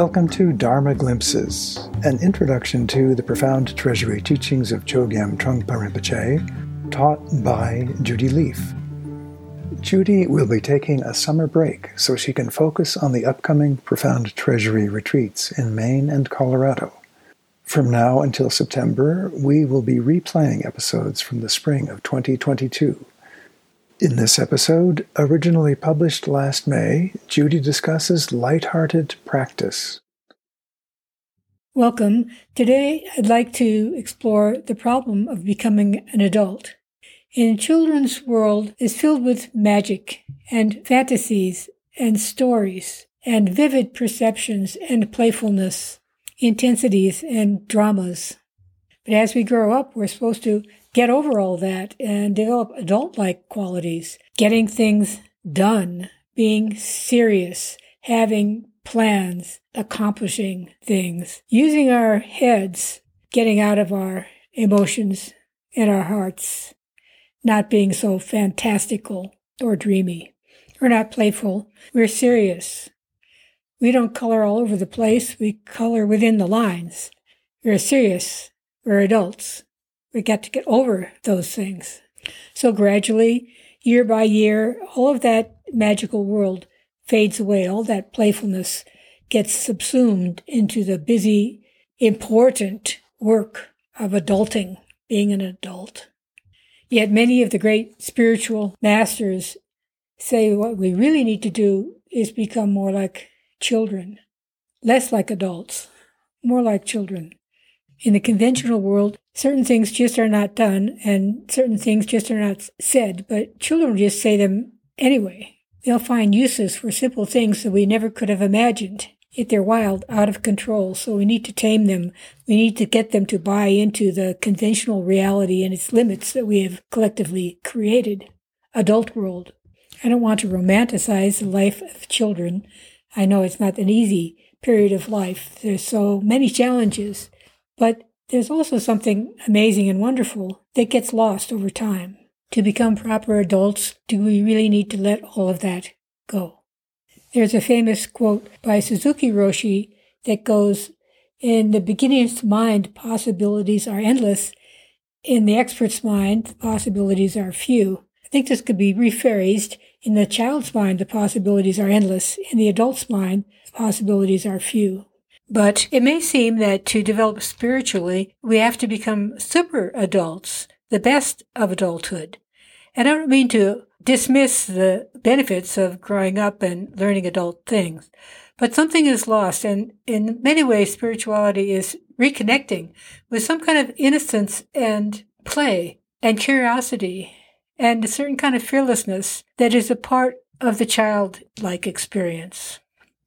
Welcome to Dharma Glimpses, an introduction to the profound treasury teachings of Chogyam Trungpa Rinpoche, taught by Judy Leaf. Judy will be taking a summer break so she can focus on the upcoming Profound Treasury retreats in Maine and Colorado. From now until September, we will be replaying episodes from the spring of 2022. In this episode, originally published last May, Judy discusses light-hearted practice. Welcome. Today, I'd like to explore the problem of becoming an adult. In children's world is filled with magic and fantasies and stories and vivid perceptions and playfulness, intensities and dramas. But as we grow up, we're supposed to get over all that and develop adult like qualities, getting things done, being serious, having plans, accomplishing things, using our heads, getting out of our emotions and our hearts, not being so fantastical or dreamy. We're not playful, we're serious. We don't color all over the place, we color within the lines. We're serious, we're adults we got to get over those things. So gradually, year by year, all of that magical world fades away. All that playfulness gets subsumed into the busy, important work of adulting, being an adult. Yet many of the great spiritual masters say what we really need to do is become more like children, less like adults, more like children. In the conventional world, certain things just are not done and certain things just are not said, but children just say them anyway. They'll find uses for simple things that we never could have imagined. Yet they're wild, out of control, so we need to tame them. We need to get them to buy into the conventional reality and its limits that we have collectively created. Adult world. I don't want to romanticize the life of children. I know it's not an easy period of life. There's so many challenges. But there's also something amazing and wonderful that gets lost over time. To become proper adults, do we really need to let all of that go? There's a famous quote by Suzuki Roshi that goes, In the beginner's mind, possibilities are endless. In the expert's mind, the possibilities are few. I think this could be rephrased. In the child's mind, the possibilities are endless. In the adult's mind, the possibilities are few. But it may seem that to develop spiritually, we have to become super adults, the best of adulthood. And I don't mean to dismiss the benefits of growing up and learning adult things, but something is lost. And in many ways, spirituality is reconnecting with some kind of innocence and play and curiosity and a certain kind of fearlessness that is a part of the childlike experience.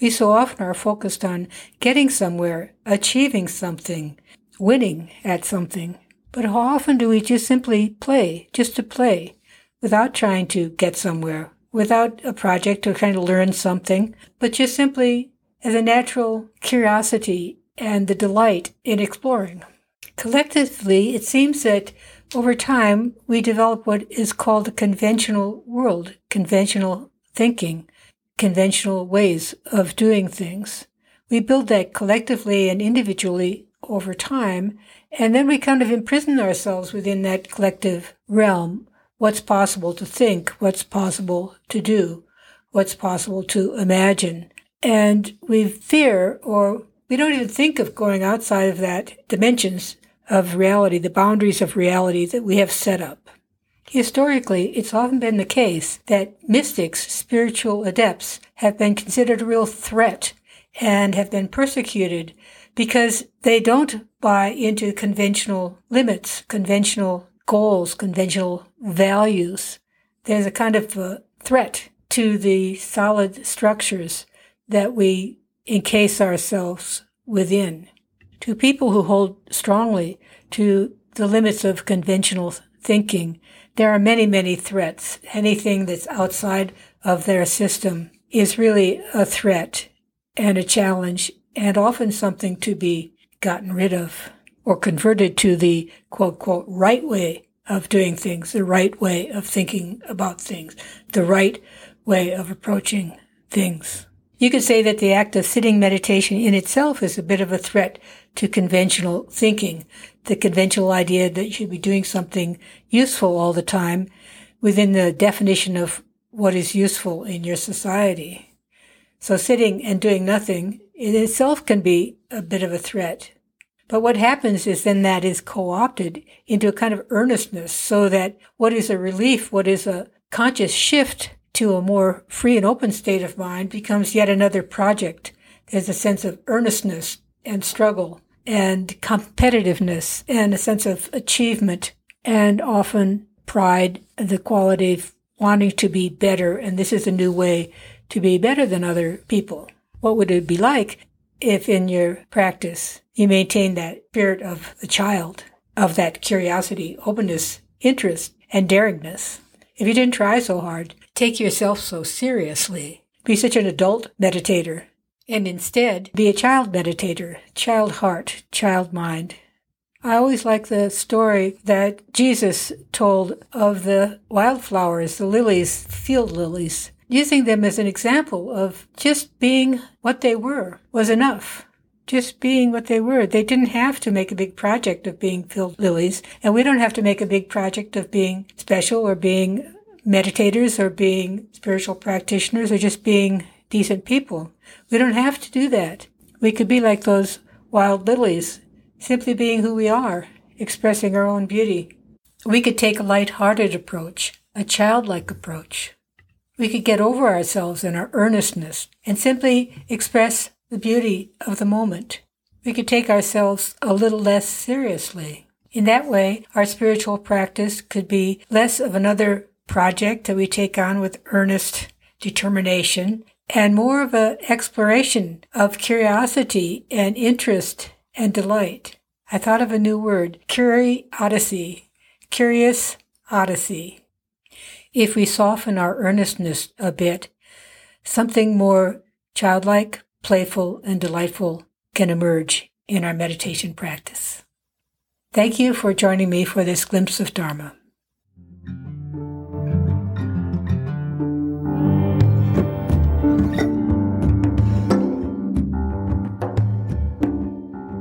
We so often are focused on getting somewhere, achieving something, winning at something. But how often do we just simply play, just to play, without trying to get somewhere, without a project or trying to learn something, but just simply as a natural curiosity and the delight in exploring? Collectively, it seems that over time, we develop what is called a conventional world, conventional thinking, conventional ways of doing things. We build that collectively and individually over time, and then we kind of imprison ourselves within that collective realm. What's possible to think, what's possible to do, what's possible to imagine. And we fear, or we don't even think of going outside of that dimensions of reality, the boundaries of reality that we have set up. Historically, it's often been the case that mystics, spiritual adepts, have been considered a real threat and have been persecuted because they don't buy into conventional limits, conventional goals, conventional values. There's a kind of a threat to the solid structures that we encase ourselves within. To people who hold strongly to the limits of conventional thinking, there are many, many threats. Anything that's outside of their system is really a threat and a challenge and often something to be gotten rid of or converted to the quote, quote, right way of doing things, the right way of thinking about things, the right way of approaching things. You could say that the act of sitting meditation in itself is a bit of a threat to conventional thinking, the conventional idea that you should be doing something useful all the time within the definition of what is useful in your society. So sitting and doing nothing in itself can be a bit of a threat. But what happens is then that is co-opted into a kind of earnestness so that what is a relief, what is a conscious shift to a more free and open state of mind becomes yet another project. There's a sense of earnestness and struggle and competitiveness and a sense of achievement and often pride, the quality of wanting to be better. And this is a new way to be better than other people. What would it be like if in your practice you maintain that spirit of the child, of that curiosity, openness, interest, and daringness? If you didn't try so hard, take yourself so seriously, be such an adult meditator, and instead be a child meditator, child heart, child mind. I always like the story that Jesus told of the wildflowers, the lilies, field lilies, using them as an example of just being what they were was enough just being what they were. They didn't have to make a big project of being field lilies, and we don't have to make a big project of being special or being meditators or being spiritual practitioners or just being decent people. We don't have to do that. We could be like those wild lilies, simply being who we are, expressing our own beauty. We could take a light-hearted approach, a childlike approach. We could get over ourselves and our earnestness and simply express the beauty of the moment. We could take ourselves a little less seriously. In that way, our spiritual practice could be less of another project that we take on with earnest determination and more of an exploration of curiodyssey and interest and delight. I thought of a new word, curiosity, curious odyssey. If we soften our earnestness a bit, something more childlike, playful, and delightful can emerge in our meditation practice. Thank you for joining me for this glimpse of Dharma.